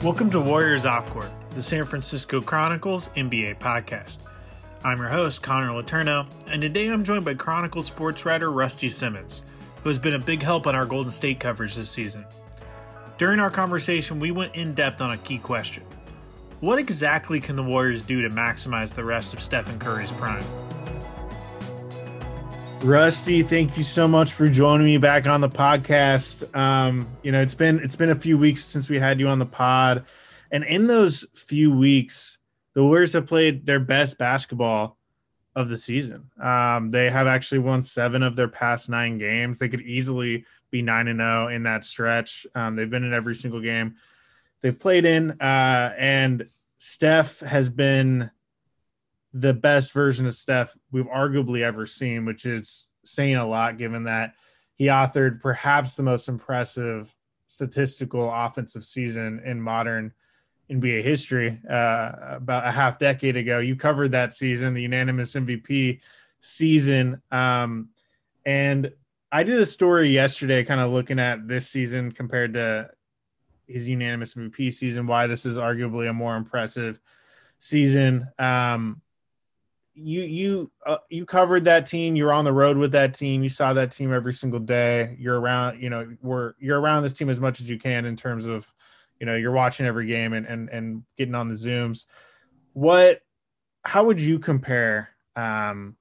Welcome to Warriors Off Court, the San Francisco Chronicles NBA podcast. I'm your host, Connor Letourneau, and today I'm joined by Chronicle sports writer Rusty Simmons, who has been a big help on our Golden State coverage this season. During our conversation, we went in depth on a key question What exactly can the Warriors do to maximize the rest of Stephen Curry's prime? Rusty, thank you so much for joining me back on the podcast. Um, you know, it's been it's been a few weeks since we had you on the pod, and in those few weeks, the Warriors have played their best basketball of the season. Um, they have actually won seven of their past nine games. They could easily be nine and zero in that stretch. Um, they've been in every single game they've played in, uh, and Steph has been the best version of Steph we've arguably ever seen, which is saying a lot given that he authored perhaps the most impressive statistical offensive season in modern NBA history uh, about a half decade ago. You covered that season, the unanimous MVP season. Um, and I did a story yesterday kind of looking at this season compared to his unanimous MVP season, why this is arguably a more impressive season. Um, you you uh, you covered that team. You're on the road with that team. You saw that team every single day. You're around. You know, we're you're around this team as much as you can in terms of, you know, you're watching every game and and and getting on the zooms. What? How would you compare um,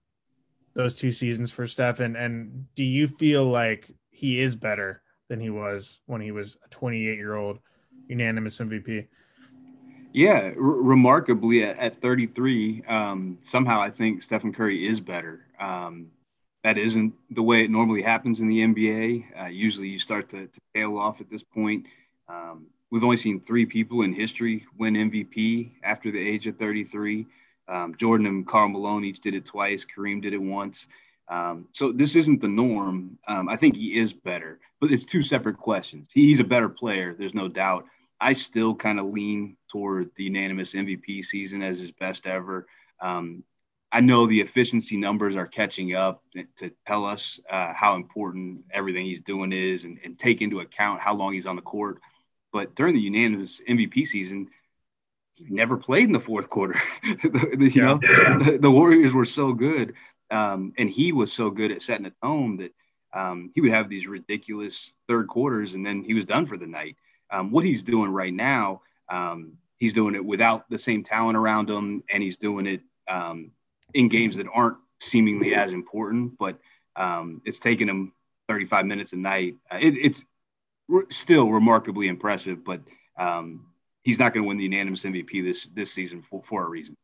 those two seasons for Steph? And, and do you feel like he is better than he was when he was a 28 year old unanimous MVP? Yeah, r- remarkably at, at 33, um, somehow I think Stephen Curry is better. Um, that isn't the way it normally happens in the NBA. Uh, usually you start to, to, tail off at this point. Um, we've only seen three people in history win MVP after the age of 33. Um, Jordan and Karl Malone each did it twice. Kareem did it once. Um, so this isn't the norm. Um, I think he is better, but it's two separate questions. He's a better player, there's no doubt. I still kind of lean toward the unanimous MVP season as his best ever. Um, I know the efficiency numbers are catching up to tell us uh, how important everything he's doing is and, and, take into account how long he's on the court. But during the unanimous MVP season, he never played in the fourth quarter. you know, the, the, Warriors were so good, um, and he was so good at setting a tone that um, he would have these ridiculous third quarters, and then he was done for the night. Um, what he's doing right now, um, he's doing it without the same talent around him, and he's doing it um, in games that aren't seemingly as important, but um, it's taking him 35 minutes a night. Uh, it, it's re- still remarkably impressive, but um, he's not going to win the unanimous MVP this this season for, for a reason.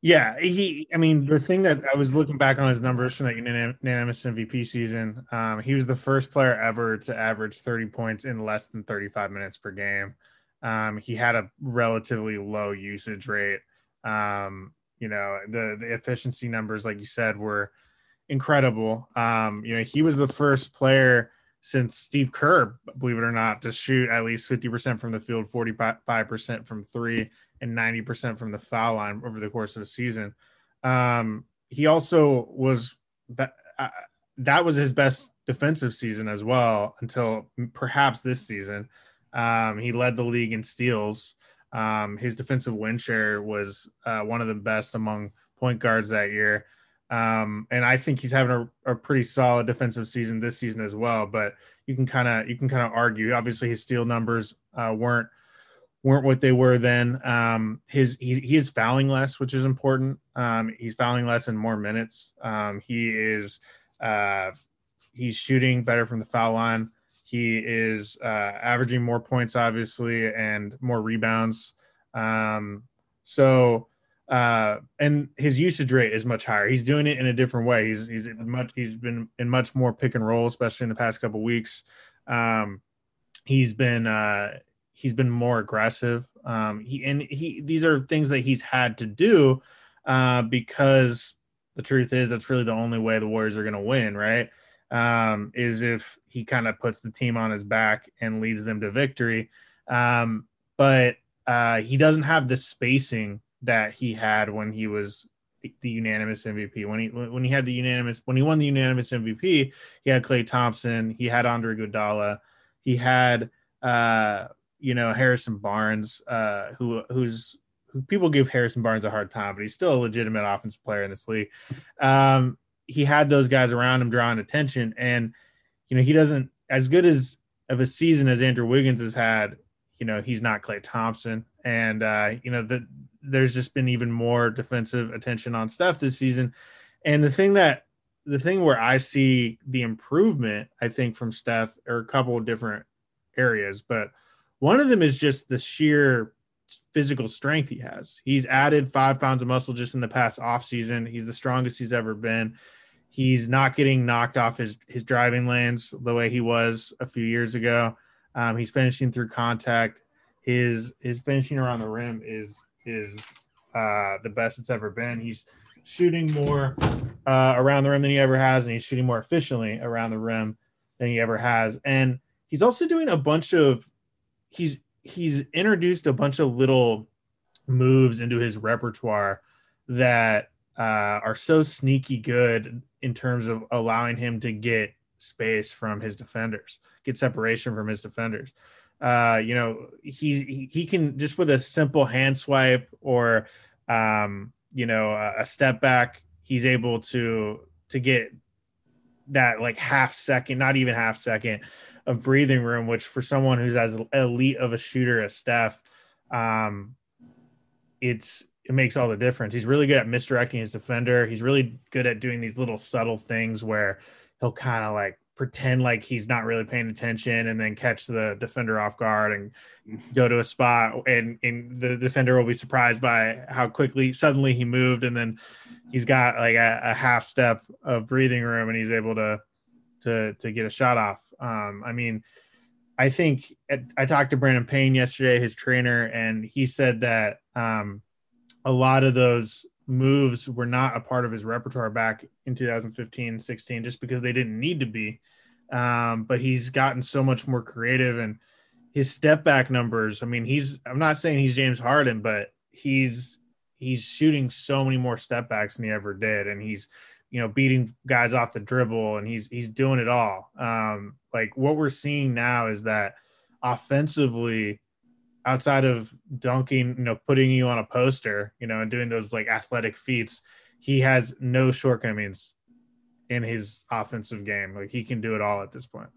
Yeah, he. I mean, the thing that I was looking back on his numbers from that unanimous MVP season, um, he was the first player ever to average 30 points in less than 35 minutes per game. Um, he had a relatively low usage rate. Um, you know, the the efficiency numbers, like you said, were incredible. Um, you know, he was the first player since Steve Kerr, believe it or not, to shoot at least 50% from the field, 45% from three, and 90% from the foul line over the course of a season. Um, he also was that uh, that was his best defensive season as well until perhaps this season. Um, he led the league in steals. Um, his defensive win share was uh, one of the best among point guards that year. Um, and I think he's having a, a, pretty solid defensive season this season as well. But you can kind of you can kind of argue. Obviously, his steal numbers uh, weren't weren't what they were then. Um, his he, he is fouling less, which is important. Um, he's fouling less in more minutes. Um, he is uh, he's shooting better from the foul line. He is uh, averaging more points, obviously, and more rebounds. Um, so uh, and his usage rate is much higher. He's doing it in a different way. He's he's much he's been in much more pick and roll, especially in the past couple weeks. Um, he's been uh, he's been more aggressive. Um, he and he these are things that he's had to do uh, because the truth is that's really the only way the Warriors are going to win, right? Um, is if he kind of puts the team on his back and leads them to victory. Um, but uh, he doesn't have the spacing that he had when he was the unanimous MVP. When he when he had the unanimous when he won the unanimous MVP, he had Klay Thompson, he had Andre Iguodala, he had uh you know Harrison Barnes, uh, who who's who people give Harrison Barnes a hard time, but he's still a legitimate offensive player in this league. Um, he had those guys around him drawing attention, and you know he doesn't as good as of a season as Andrew Wiggins has had. You know he's not Klay Thompson, and uh, you know that there's just been even more defensive attention on Steph this season. And the thing that the thing where I see the improvement, I think, from Steph are a couple of different areas, but one of them is just the sheer physical strength he has. He's added five pounds of muscle just in the past off season. He's the strongest he's ever been. He's not getting knocked off his his driving lanes the way he was a few years ago. Um, he's finishing through contact. His his finishing around the rim is is uh, the best it's ever been. He's shooting more uh, around the rim than he ever has, and he's shooting more efficiently around the rim than he ever has. And he's also doing a bunch of he's he's introduced a bunch of little moves into his repertoire that uh, are so sneaky good in terms of allowing him to get space from his defenders, get separation from his defenders. Uh, you know, he, he, can just with a simple hand swipe or um, you know a step back, he's able to to get that like half second, not even half second of breathing room, which for someone who's as elite of a shooter as Steph, um, it's it makes all the difference. He's really good at misdirecting his defender. He's really good at doing these little subtle things where he'll kind of like pretend like he's not really paying attention and then catch the defender off guard and go to a spot and, and the defender will be surprised by how quickly suddenly he moved and then he's got like a, a half step of breathing room and he's able to to to get a shot off um, I mean, I think I talked to Brandon Payne yesterday, his trainer, and he said that um, a lot of those moves were not a part of his repertoire back in 2015 16 just because they didn't need to be. Um, but he's gotten so much more creative and his step back numbers. I mean, he's I'm not saying he's James Harden, but he's he's shooting so many more step backs than he ever did, and he's you know, beating guys off the dribble, and he's he's doing it all. Um, like what we're seeing now is that offensively, outside of dunking, you know, putting you on a poster, you know, and doing those like athletic feats, he has no shortcomings in his offensive game. Like he can do it all at this point.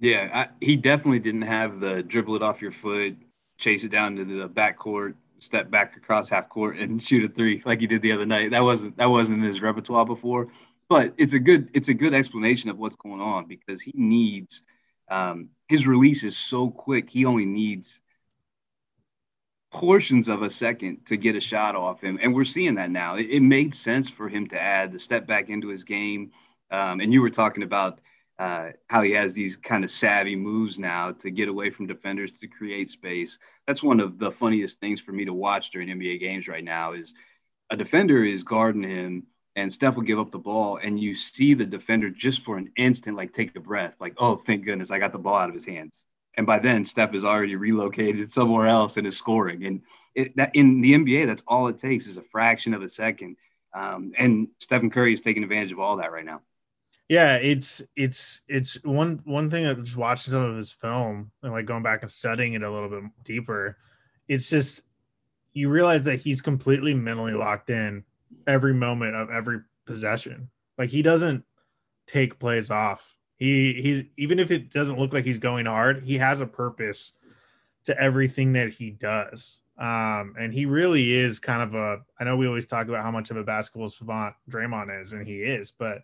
Yeah, I, he definitely didn't have the dribble it off your foot, chase it down to the backcourt, step back across half court and shoot a three like he did the other night. That wasn't that wasn't in his repertoire before, but it's a good it's a good explanation of what's going on because he needs um, his release is so quick. He only needs portions of a second to get a shot off him, and we're seeing that now. It, it made sense for him to add the step back into his game. Um, and you were talking about uh, how he has these kind of savvy moves now to get away from defenders to create space. That's one of the funniest things for me to watch during NBA games right now is a defender is guarding him and Steph will give up the ball and you see the defender just for an instant like take a breath like oh thank goodness I got the ball out of his hands and by then Steph is already relocated somewhere else and is scoring and it, that in the NBA that's all it takes is a fraction of a second um, and Stephen Curry is taking advantage of all that right now. Yeah, it's it's it's one one thing that just watching some of his film and like going back and studying it a little bit deeper. It's just you realize that he's completely mentally locked in every moment of every possession. Like he doesn't take plays off. He he's even if it doesn't look like he's going hard, he has a purpose to everything that he does. Um, and he really is kind of a I know we always talk about how much of a basketball savant Draymond is, and he is, but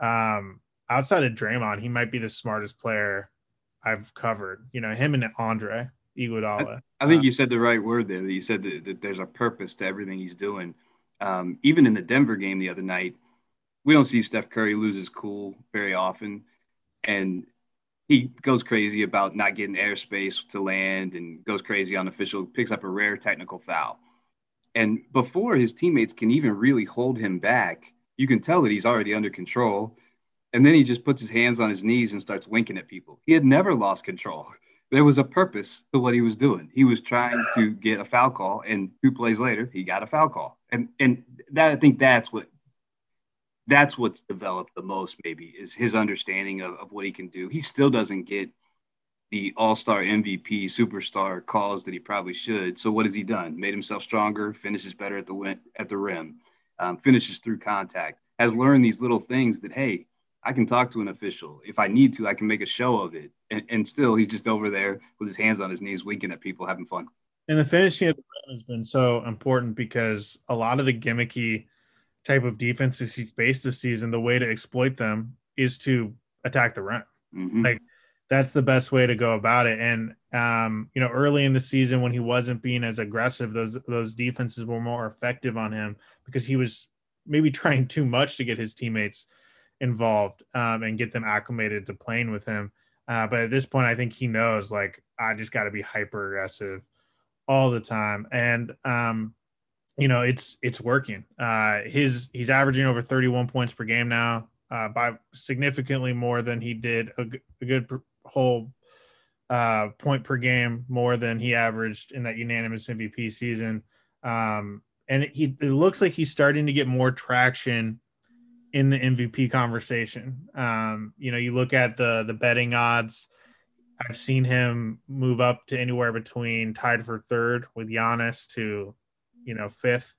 um, outside of Draymond, he might be the smartest player I've covered. You know, him and Andre Iguodala. I, I think um, you said the right word there. That you said that, that, there's a purpose to everything he's doing. Um, even in the Denver game the other night, we don't see Steph Curry lose his cool very often, and he goes crazy about not getting airspace to land and goes crazy on official picks up a rare technical foul. And before his teammates can even really hold him back, you can tell that he's already under control. And then he just puts his hands on his knees and starts winking at people. He had never lost control. There was a purpose to what he was doing. He was trying to get a foul call, and two plays later, he got a foul call. And and that I think that's what that's what's developed the most, maybe, is his understanding of, of what he can do. He still doesn't get the All Star MVP superstar calls that he probably should. So what has he done? Made himself stronger, finishes better at the win- at the rim, um, finishes through contact. Has learned these little things that hey, I can talk to an official if I need to. I can make a show of it, and, and still he's just over there with his hands on his knees, winking at people, having fun. And the finishing of the rim has been so important because a lot of the gimmicky type of defenses he's faced this season, the way to exploit them is to attack the run. Mm-hmm. Like that's the best way to go about it. And um, you know, early in the season when he wasn't being as aggressive, those those defenses were more effective on him because he was maybe trying too much to get his teammates involved um, and get them acclimated to playing with him. Uh, but at this point, I think he knows like I just got to be hyper aggressive all the time, and um, you know it's it's working. Uh, his he's averaging over 31 points per game now, uh, by significantly more than he did a, a good whole uh, point per game more than he averaged in that unanimous MVP season. Um, and it, he, it looks like he's starting to get more traction in the MVP conversation. Um, you know, you look at the the betting odds. I've seen him move up to anywhere between tied for third with Giannis to, you know, fifth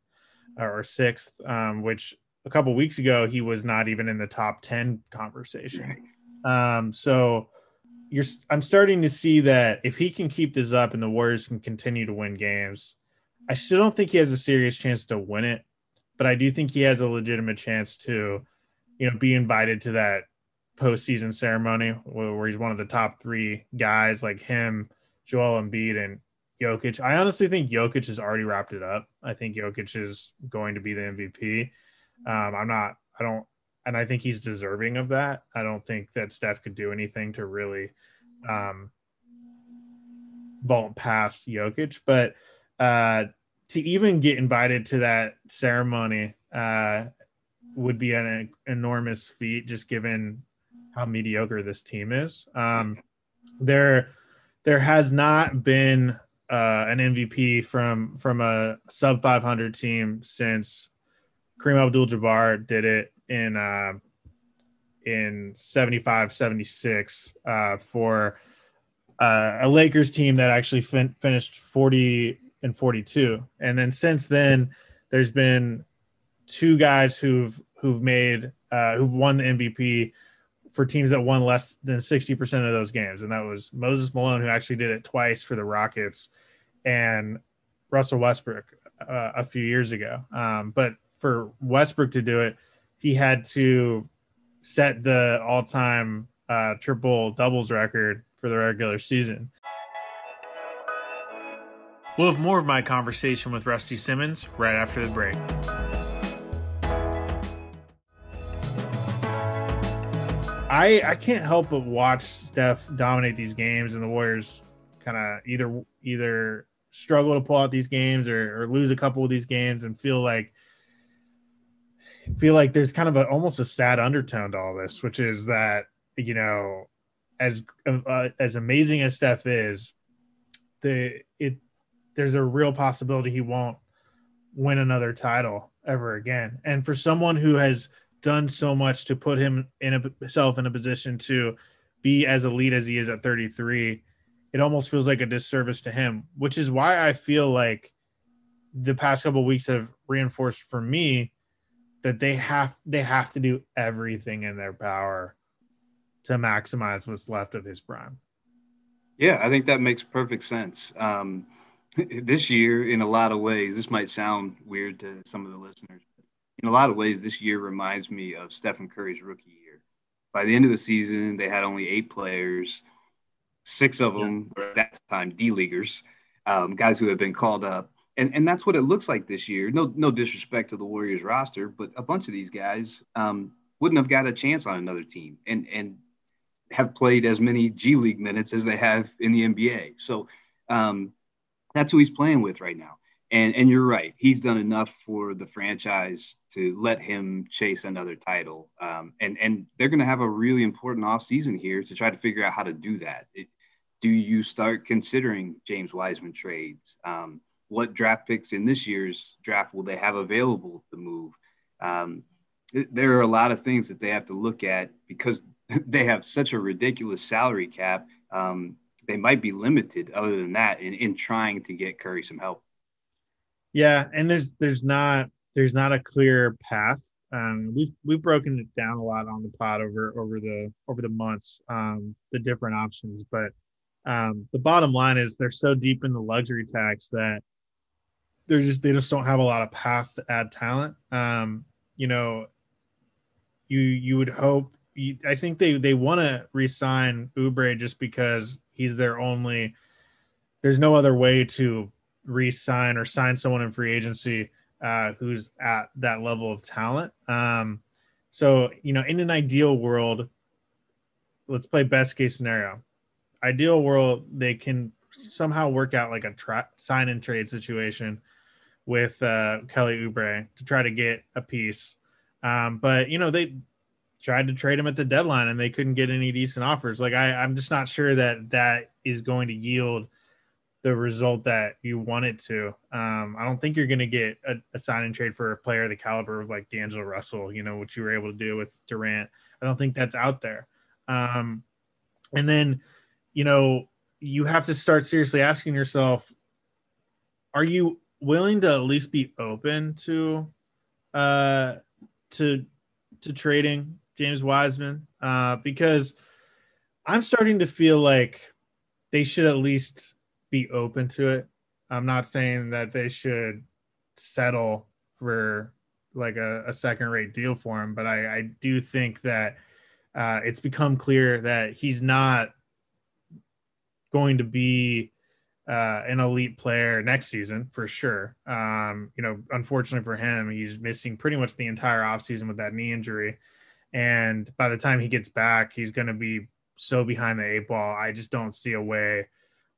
or sixth, um, which a couple weeks ago he was not even in the top 10 conversation. Um, so you're I'm starting to see that if he can keep this up and the Warriors can continue to win games, I still don't think he has a serious chance to win it, but I do think he has a legitimate chance to, you know, be invited to that postseason ceremony where he's one of the top three guys like him, Joel Embiid, and Jokic. I honestly think Jokic has already wrapped it up. I think Jokic is going to be the MVP. Um, I'm not. I don't and I think he's deserving of that. I don't think that Steph could do anything to really um, vault past Jokic, but uh, to even get invited to that ceremony uh, would be an, enormous feat, just given how mediocre this team is. Um, there, there has not been uh, an MVP from from a sub 500 team since Kareem Abdul-Jabbar did it in uh, in 75 76 uh, for uh, a Lakers team that actually fin- finished 40 and 42 and then since then there's been two guys who've who've made uh, who've won the MVP for teams that won less than 60% of those games. And that was Moses Malone who actually did it twice for the Rockets and Russell Westbrook uh, a few years ago. Um, but for Westbrook to do it he had to set the all-time uh, triple doubles record for the regular season. We'll have more of my conversation with Rusty Simmons right after the break. I I can't help but watch Steph dominate these games and the Warriors kind of either either struggle to pull out these games or, or lose a couple of these games and feel like feel like there's kind of a almost a sad undertone to all this, which is that you know, as uh, as amazing as Steph is, the it there's a real possibility he won't win another title ever again. And for someone who has done so much to put him in a, himself in a position to be as elite as he is at 33, it almost feels like a disservice to him, which is why I feel like the past couple weeks have reinforced for me that they have they have to do everything in their power to maximize what's left of his prime. Yeah, I think that makes perfect sense. Um, this year, in a lot of ways, this might sound weird to some of the listeners. In a lot of ways, this year reminds me of Stephen Curry's rookie year. By the end of the season, they had only eight players. Six of them were at that time D leaguers, um, guys who have been called up and and that's what it looks like this year. No no disrespect to the Warriors roster, but a bunch of these guys um, wouldn't have got a chance on another team, and and have played as many G League minutes as they have in the NBA. So um, that's who he's playing with right now. And and you're right, he's done enough for the franchise to let him chase another title. Um, and and they're going to have a really important offseason here to try to figure out how to do that. It, do you start considering James Wiseman trades? Um, what draft picks in this year's draft will they have available to move? Um, there are a lot of things that they have to look at because they have such a ridiculous salary cap. Um, they might be limited other than that in, in trying to get Curry some help. Yeah, and there's there's not there's not a clear path. Um, we've we've broken it down a lot on the pod over over the over the months, um, the different options. But um, the bottom line is they're so deep in the luxury tax that they're just they just don't have a lot of paths to add talent. Um, you know, you you would hope. You, I think they they want to resign Oubre just because he's their only. There's no other way to re-sign or sign someone in free agency uh, who's at that level of talent. Um, so you know, in an ideal world, let's play best case scenario. Ideal world, they can somehow work out like a tra- sign and trade situation with uh, Kelly Oubre to try to get a piece. Um, but you know, they tried to trade him at the deadline and they couldn't get any decent offers. Like I, I'm just not sure that that is going to yield the result that you want it to. Um, I don't think you're going to get a, a, sign and trade for a player the caliber of like D'Angelo Russell, you know, what you were able to do with Durant. I don't think that's out there. Um, and then, you know, you have to start seriously asking yourself, are you willing to at least be open to, uh, to, to trading James Wiseman? Uh, because I'm starting to feel like they should at least be open to it. I'm not saying that they should settle for like a, a second rate deal for him, but I, I do think that uh, it's become clear that he's not going to be uh, an elite player next season for sure. Um, you know, unfortunately for him, he's missing pretty much the entire offseason with that knee injury. And by the time he gets back, he's going to be so behind the eight ball. I just don't see a way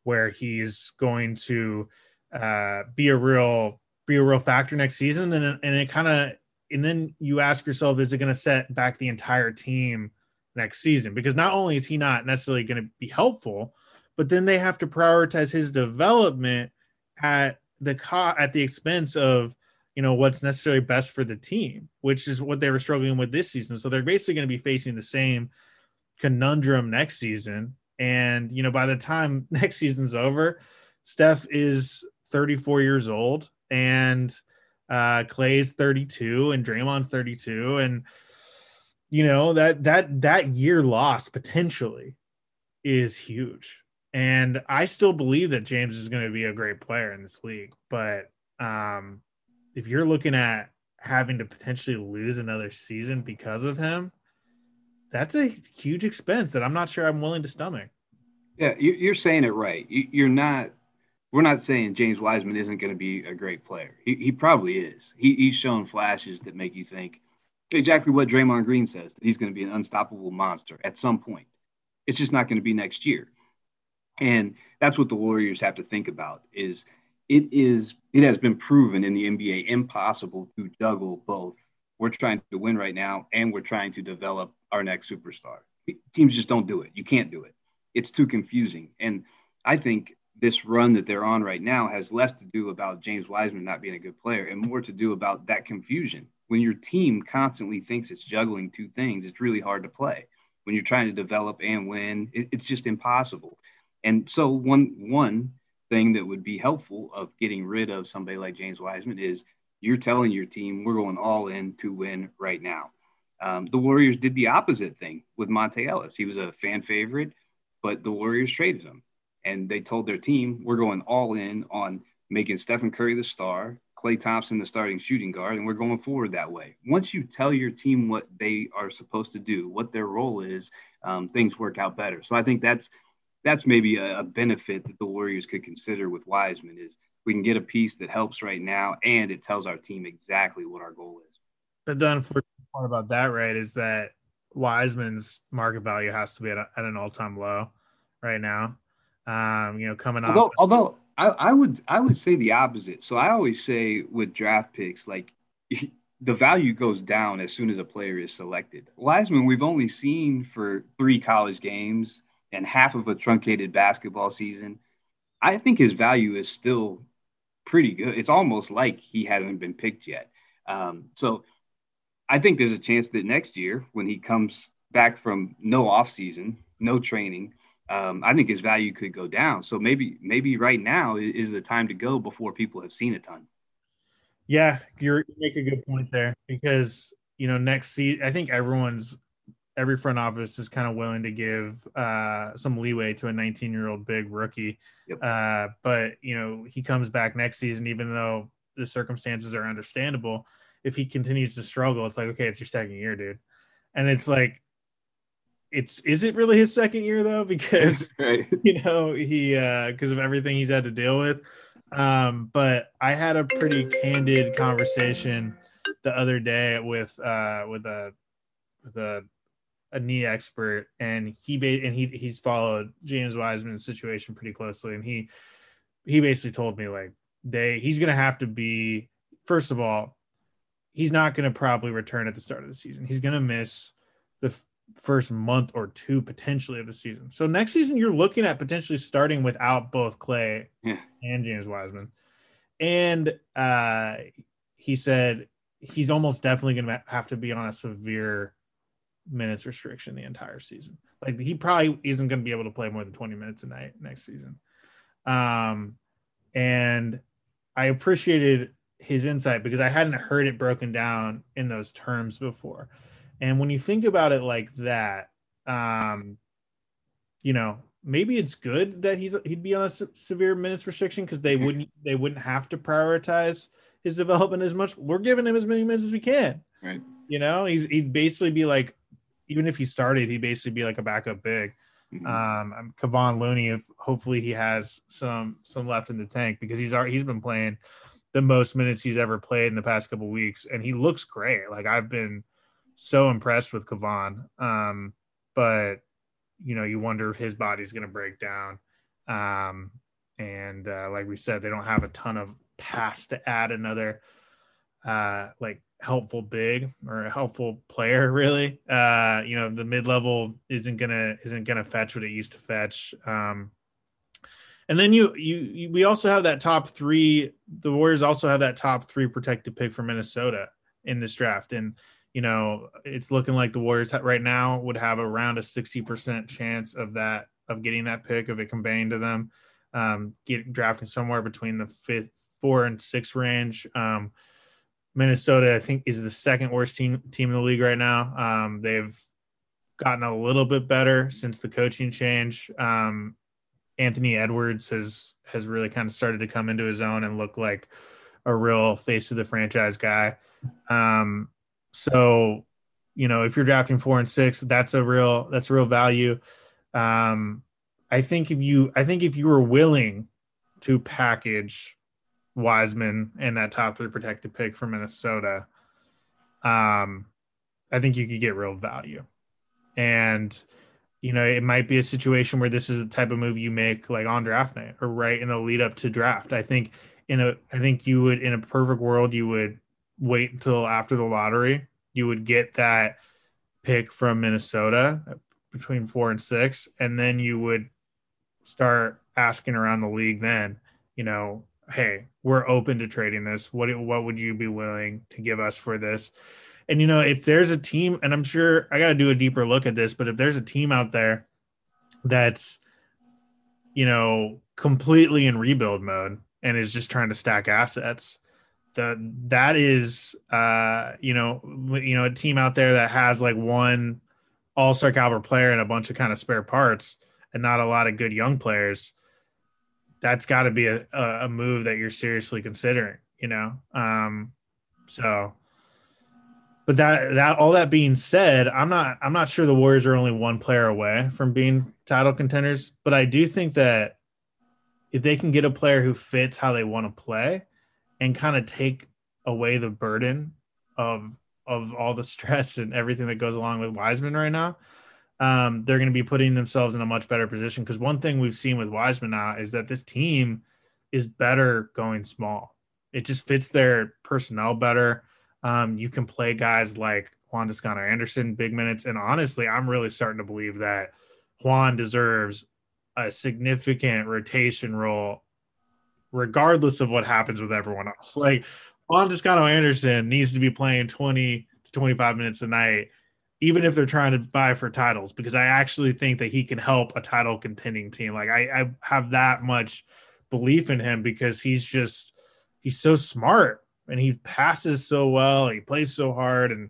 where he's going to uh, be a real be a real factor next season. And and it kind of and then you ask yourself, is it going to set back the entire team next season? Because not only is he not necessarily going to be helpful, but then they have to prioritize his development at the co- at the expense of you know what's necessarily best for the team, which is what they were struggling with this season. So they're basically going to be facing the same conundrum next season and, you know, by the time next season's over, Steph is 34 years old and uh Klay's 32 and Draymond's 32 and you know that that that year lost potentially is huge. And I still believe that James is going to be a great player in this league, but um if you're looking at having to potentially lose another season because of him, that's a huge expense that I'm not sure I'm willing to stomach. Yeah, you're saying it right. You're not. We're not saying James Wiseman isn't going to be a great player. He, he probably is. He, he's shown flashes that make you think exactly what Draymond Green says that he's going to be an unstoppable monster at some point. It's just not going to be next year, and that's what the Warriors have to think about. Is it is it has been proven in the NBA impossible to juggle both we're trying to win right now and we're trying to develop our next superstar. Teams just don't do it. You can't do it. It's too confusing. And I think this run that they're on right now has less to do about James Wiseman not being a good player and more to do about that confusion. When your team constantly thinks it's juggling two things, it's really hard to play. When you're trying to develop and win, it's just impossible. And so one one thing that would be helpful of getting rid of somebody like James Wiseman is you're telling your team we're going all in to win right now. Um, the Warriors did the opposite thing with Monta Ellis. He was a fan favorite, but the Warriors traded him, and they told their team we're going all in on making Stephen Curry the star, Klay Thompson the starting shooting guard, and we're going forward that way. Once you tell your team what they are supposed to do, what their role is, um, things work out better. So I think that's that's maybe a, a benefit that the Warriors could consider with Wiseman is we can get a piece that helps right now and it tells our team exactly what our goal is. But the unfortunate part about that, right, is that Wiseman's market value has to be at, a, at an all time low right now. Um, you know, coming although, off. Although I, I would I would say the opposite. So I always say with draft picks, like the value goes down as soon as a player is selected. Wiseman, we've only seen for three college games and half of a truncated basketball season. I think his value is still pretty good. It's almost like he hasn't been picked yet. Um, so I think there's a chance that next year, when he comes back from no off season, no training, um, I think his value could go down. So maybe maybe right now is the time to go before people have seen a ton. Yeah, you make a good point there because you know next season I think everyone's every front office is kind of willing to give uh, some leeway to a 19 year old big rookie. Yep. Uh, but you know he comes back next season, even though the circumstances are understandable. If he continues to struggle, it's like okay, it's your second year, dude, and it's like it's is it really his second year though because right. you know he uh because of everything he's had to deal with um but i had a pretty candid conversation the other day with uh with a with a a knee expert and he ba- and he he's followed James Wiseman's situation pretty closely and he he basically told me like they he's going to have to be first of all he's not going to probably return at the start of the season he's going to miss the first month or two potentially of the season. So next season you're looking at potentially starting without both Klay yeah. and James Wiseman. And uh, he said he's almost definitely going to have to be on a severe minutes restriction the entire season. Like he probably isn't going to be able to play more than 20 minutes a night next season. Um, and I appreciated his insight because I hadn't heard it broken down in those terms before. And when you think about it like that, um, you know, maybe it's good that he's he'd be on a se- severe minutes restriction because they wouldn't they wouldn't have to prioritize his development as much. We're giving him as many minutes as we can. Right. You know, he's he'd basically be like, even if he started, he'd basically be like a backup big. Mm-hmm. Um, Kevon Looney, if hopefully he has some some left in the tank because he's already he's been playing the most minutes he's ever played in the past couple weeks, and he looks great. Like I've been so impressed with Kevon. Um, but you know, you wonder if his body's going to break down. Um, and uh, like we said, they don't have a ton of pass to add another uh, like helpful big or a helpful player really. Uh, you know, the mid level isn't gonna isn't gonna fetch what it used to fetch. Um, and then you, you, you we also have that top three. The Warriors also have that top three protected pick for Minnesota in this draft, and you know, it's looking like the Warriors right now would have around a 60% chance of that, of getting that pick, of it conveying to them, um, get drafting somewhere between the fifth, four and six range. Um, Minnesota, I think, is the second worst team team in the league right now. Um, they've gotten a little bit better since the coaching change. Um, Anthony Edwards has has really kind of started to come into his own and look like a real face of the franchise guy. Um, so, you know, if you're drafting four and six, that's a real that's a real value. Um, I think if you I think if you were willing to package Wiseman and that top three protected pick from Minnesota, um, I think you could get real value. And you know, it might be a situation where this is the type of move you make like on draft night or right in a lead up to draft. I think in a I think you would in a perfect world you would wait until after the lottery. You would get that pick from Minnesota between four and six, and then you would start asking around the league. Then, you know, hey, we're open to trading this. What what would you be willing to give us for this? And you know, if there's a team, and I'm sure I got to do a deeper look at this, but if there's a team out there that's you know completely in rebuild mode and is just trying to stack assets the that is uh you know you know a team out there that has like one all-star caliber player and a bunch of kind of spare parts and not a lot of good young players that's got to be a, a move that you're seriously considering you know? Um so but that that all that being said i'm not i'm not sure the warriors are only one player away from being title contenders but i do think that if they can get a player who fits how they want to play and kind of take away the burden of of all the stress and everything that goes along with Wiseman right now, um, they're going to be putting themselves in a much better position. Because one thing we've seen with Wiseman now is that this team is better going small. It just fits their personnel better. Um, you can play guys like Juan Toscano Anderson big minutes, and honestly, I'm really starting to believe that Juan deserves a significant rotation role regardless of what happens with everyone else. Like Juan Toscano Anderson needs to be playing 20 to 25 minutes a night even if they're trying to buy for titles, because I actually think that he can help a title contending team. Like I, I have that much belief in him because he's just he's so smart and he passes so well, he plays so hard, and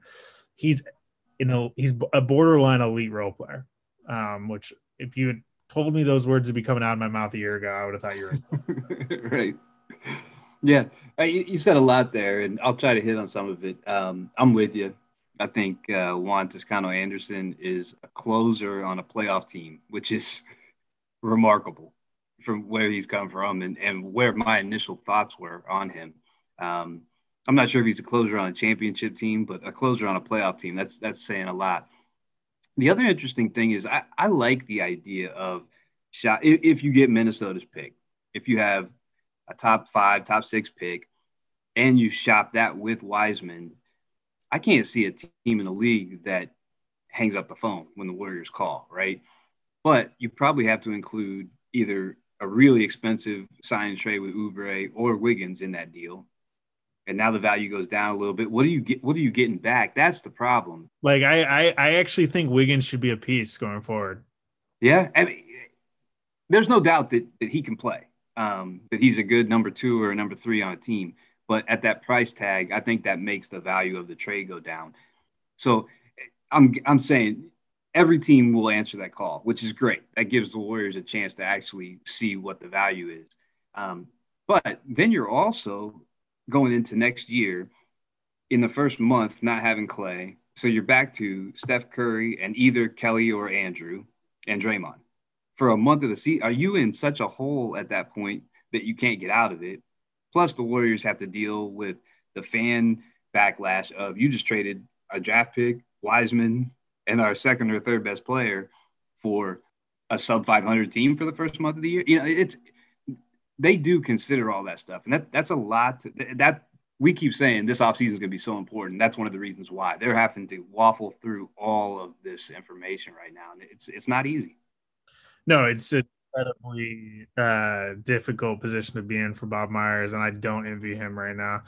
he's you know he's a borderline elite role player. Um, which if you had told me those words would be coming out of my mouth a year ago, I would have thought you were right. Yeah, uh, you said a lot there, and I'll try to hit on some of it. Um, I'm with you. I think uh, Juan Toscano Anderson is a closer on a playoff team, which is remarkable from where he's come from and, and where my initial thoughts were on him. Um, I'm not sure if he's a closer on a championship team, but a closer on a playoff team. That's that's saying a lot. The other interesting thing is I, I like the idea of shot if, if you get Minnesota's pick, if you have a top five, top six pick, and you shop that with Wiseman, I can't see a team in the league that hangs up the phone when the Warriors call, right? But you probably have to include either a really expensive sign and trade with Oubre or Wiggins in that deal. And now the value goes down a little bit. What do you get? What are you getting back? That's the problem. Like I, I, I actually think Wiggins should be a piece going forward. Yeah, I mean, there's no doubt that that he can play. Um, that he's a good number two or a number three on a team. But at that price tag, I think that makes the value of the trade go down. So I'm I'm saying every team will answer that call, which is great. That gives the Warriors a chance to actually see what the value is. Um, but then you're also going into next year in the first month not having Klay, So you're back to Steph Curry and either Kelly or Andrew and Draymond for a month of the season. Are you in such a hole at that point that you can't get out of it? Plus, the Warriors have to deal with the fan backlash of you just traded a draft pick, Wiseman, and our second or third best player for a sub 500 team for the first month of the year. You know, it's they do consider all that stuff, and that that's a lot. To, that we keep saying this offseason is going to be so important. That's one of the reasons why they're having to waffle through all of this information right now, and it's it's not easy. No, it's a incredibly uh, difficult position to be in for Bob Myers, and I don't envy him right now.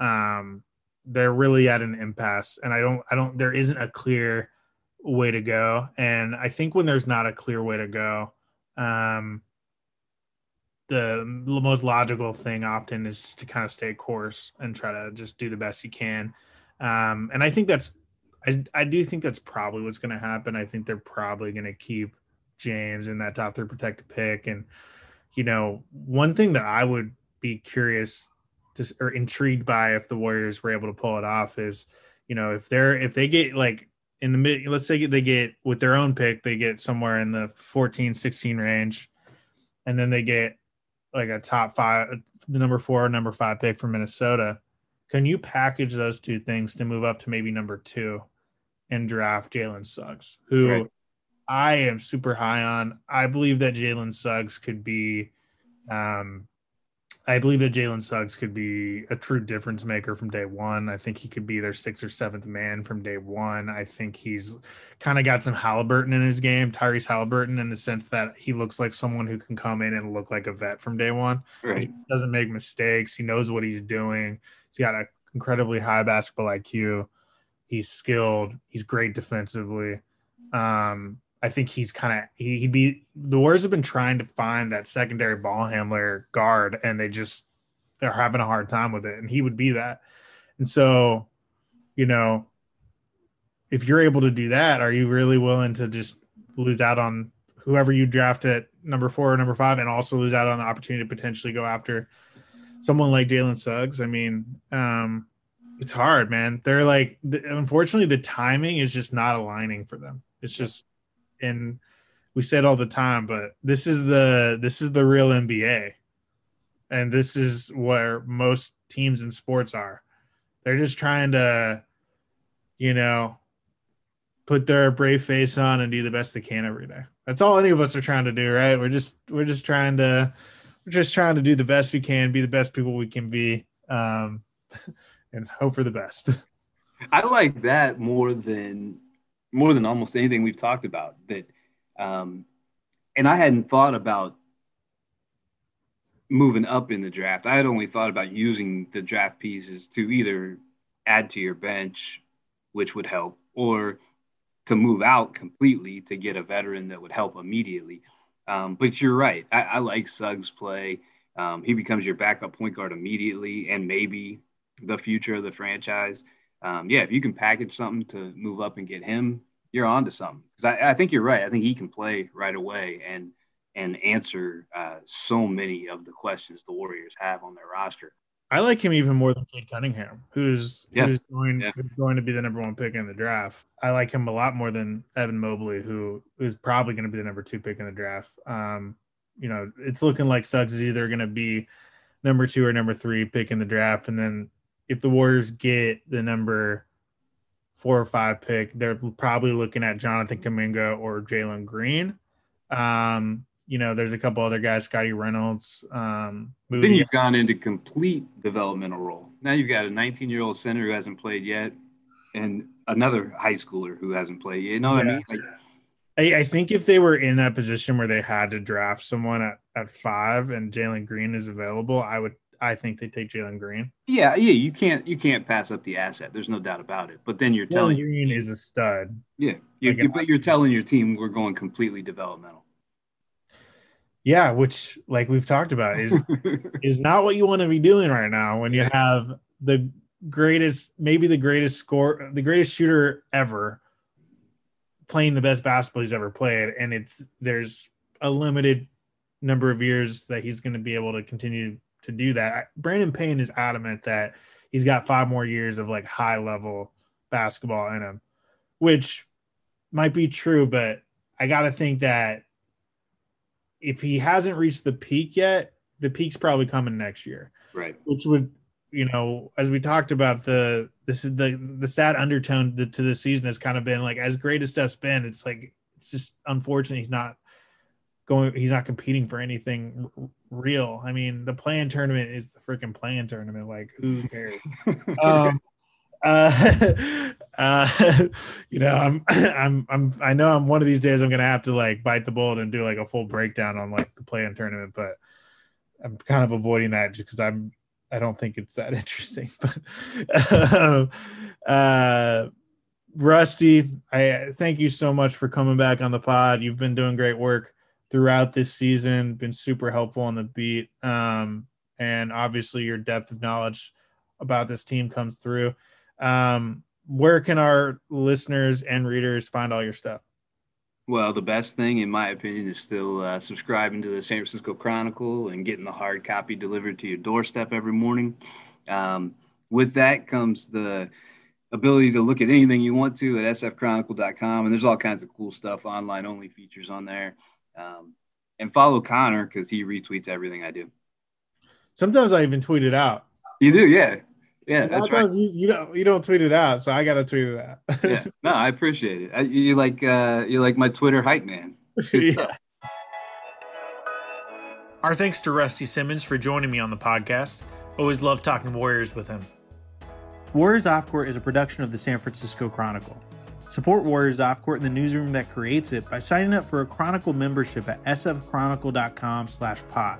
Um, they're really at an impasse, and I don't, I don't, there isn't a clear way to go. And I think when there's not a clear way to go, um, the most logical thing often is just to kind of stay course and try to just do the best you can. Um, and I think that's, I, I do think that's probably what's going to happen. I think they're probably going to keep James in that top three protected pick. And, you know, one thing that I would be curious to, or intrigued by if the Warriors were able to pull it off is, you know, if they're, if they get like in the mid, let's say they get with their own pick, they get somewhere in the 14, 16 range, and then they get like a top five, the number four, or number five pick from Minnesota. Can you package those two things to move up to maybe number two and draft Jalen Suggs, who right. I am super high on. I believe that Jalen Suggs could be, um, I believe that Jalen Suggs could be a true difference maker from day one. I think he could be their sixth or seventh man from day one. I think he's kind of got some Halliburton in his game, Tyrese Halliburton, in the sense that he looks like someone who can come in and look like a vet from day one. Right. He doesn't make mistakes. He knows what he's doing. He's got an incredibly high basketball IQ. He's skilled. He's great defensively. Um, I think he's kind of he, would be the Warriors have been trying to find that secondary ball handler guard, and they just they're having a hard time with it, and he would be that. And so, you know, if you're able to do that, are you really willing to just lose out on whoever you draft at number four or number five, and also lose out on the opportunity to potentially go after someone like Jalen Suggs? I mean, um, it's hard, man. They're like, unfortunately, the timing is just not aligning for them. It's just and we say it all the time, but this is the this is the real NBA. And this is where most teams in sports are. They're just trying to, you know, put their brave face on and do the best they can every day. That's all any of us are trying to do, right? We're just we're just trying to we're just trying to do the best we can, be the best people we can be, um, and hope for the best. I like that more than more than almost anything we've talked about that um, and i hadn't thought about moving up in the draft i had only thought about using the draft pieces to either add to your bench which would help or to move out completely to get a veteran that would help immediately. Um, but you're right. I, I like Suggs' play. Um, he becomes your backup point guard immediately and maybe the future of the franchise. Um, yeah, if you can package something to move up and get him, you're on to something. Because I, I, think you're right. I think he can play right away and and answer uh, so many of the questions the Warriors have on their roster. I like him even more than Cade Cunningham, who's yeah. who's going yeah. who's going to be the number one pick in the draft. I like him a lot more than Evan Mobley, who is probably going to be the number two pick in the draft. Um, you know, it's looking like Suggs is either going to be number two or number three pick in the draft, and then if the Warriors get the number four or five pick, they're probably looking at Jonathan Kuminga or Jalen Green. Um, you know, there's a couple other guys, Scotty Reynolds. Um, then you've gone into complete developmental role. Now you've got a 19 year old center who hasn't played yet, and another high schooler who hasn't played. Yet. You know what yeah. I mean? Like, I, I, think if they were in that position where they had to draft someone at, at five and Jalen Green is available, I would I think they take Jalen Green. Yeah, yeah, you can't you can't pass up the asset. There's no doubt about it. But then you're telling Jalen Green is a stud. Yeah, you, you, but you're telling your team we're going completely developmental. Yeah, which like we've talked about is is not what you want to be doing right now when you have the greatest, maybe the greatest score, the greatest shooter ever playing the best basketball he's ever played, and it's there's a limited number of years that he's going to be able to continue to do that. Brandon Payne is adamant that he's got five more years of like high level basketball in him, which might be true, but I got to think that if he hasn't reached the peak yet, the peak's probably coming next year. Right. Which would, you know, as we talked about the this is the the sad undertone to the season has kind of been like as great as Steph's been, it's like it's just unfortunate he's not going he's not competing for anything r- real. I mean, the play-in tournament is the freaking play-in tournament. Like, who cares? um, uh, uh, you know, I'm, I'm, I'm, I know I'm one of these days I'm gonna have to like bite the bullet and do like a full breakdown on like the play-in tournament, but I'm kind of avoiding that just because I'm, I don't think it's that interesting. But, uh, Rusty, I thank you so much for coming back on the pod. You've been doing great work throughout this season, been super helpful on the beat. Um, and obviously your depth of knowledge about this team comes through. Um, where can our listeners and readers find all your stuff? Well, the best thing, in my opinion, is still uh, subscribing to the San Francisco Chronicle and getting the hard copy delivered to your doorstep every morning. Um, with that comes the ability to look at anything you want to at sfchronicle.com. And there's all kinds of cool stuff, online only features on there. Um, and follow Connor because he retweets everything I do. Sometimes I even tweet it out. You do, yeah, yeah. That's right. you, you don't you don't tweet it out, so I gotta tweet it out. yeah, no, I appreciate it. I, you like uh, you like my Twitter hype man. yeah. Our thanks to Rusty Simmons for joining me on the podcast. Always love talking Warriors with him. Warriors Off Court is a production of the San Francisco Chronicle. Support Warriors Off Court in the newsroom that creates it by signing up for a Chronicle membership at sfchronicle.com slash pod.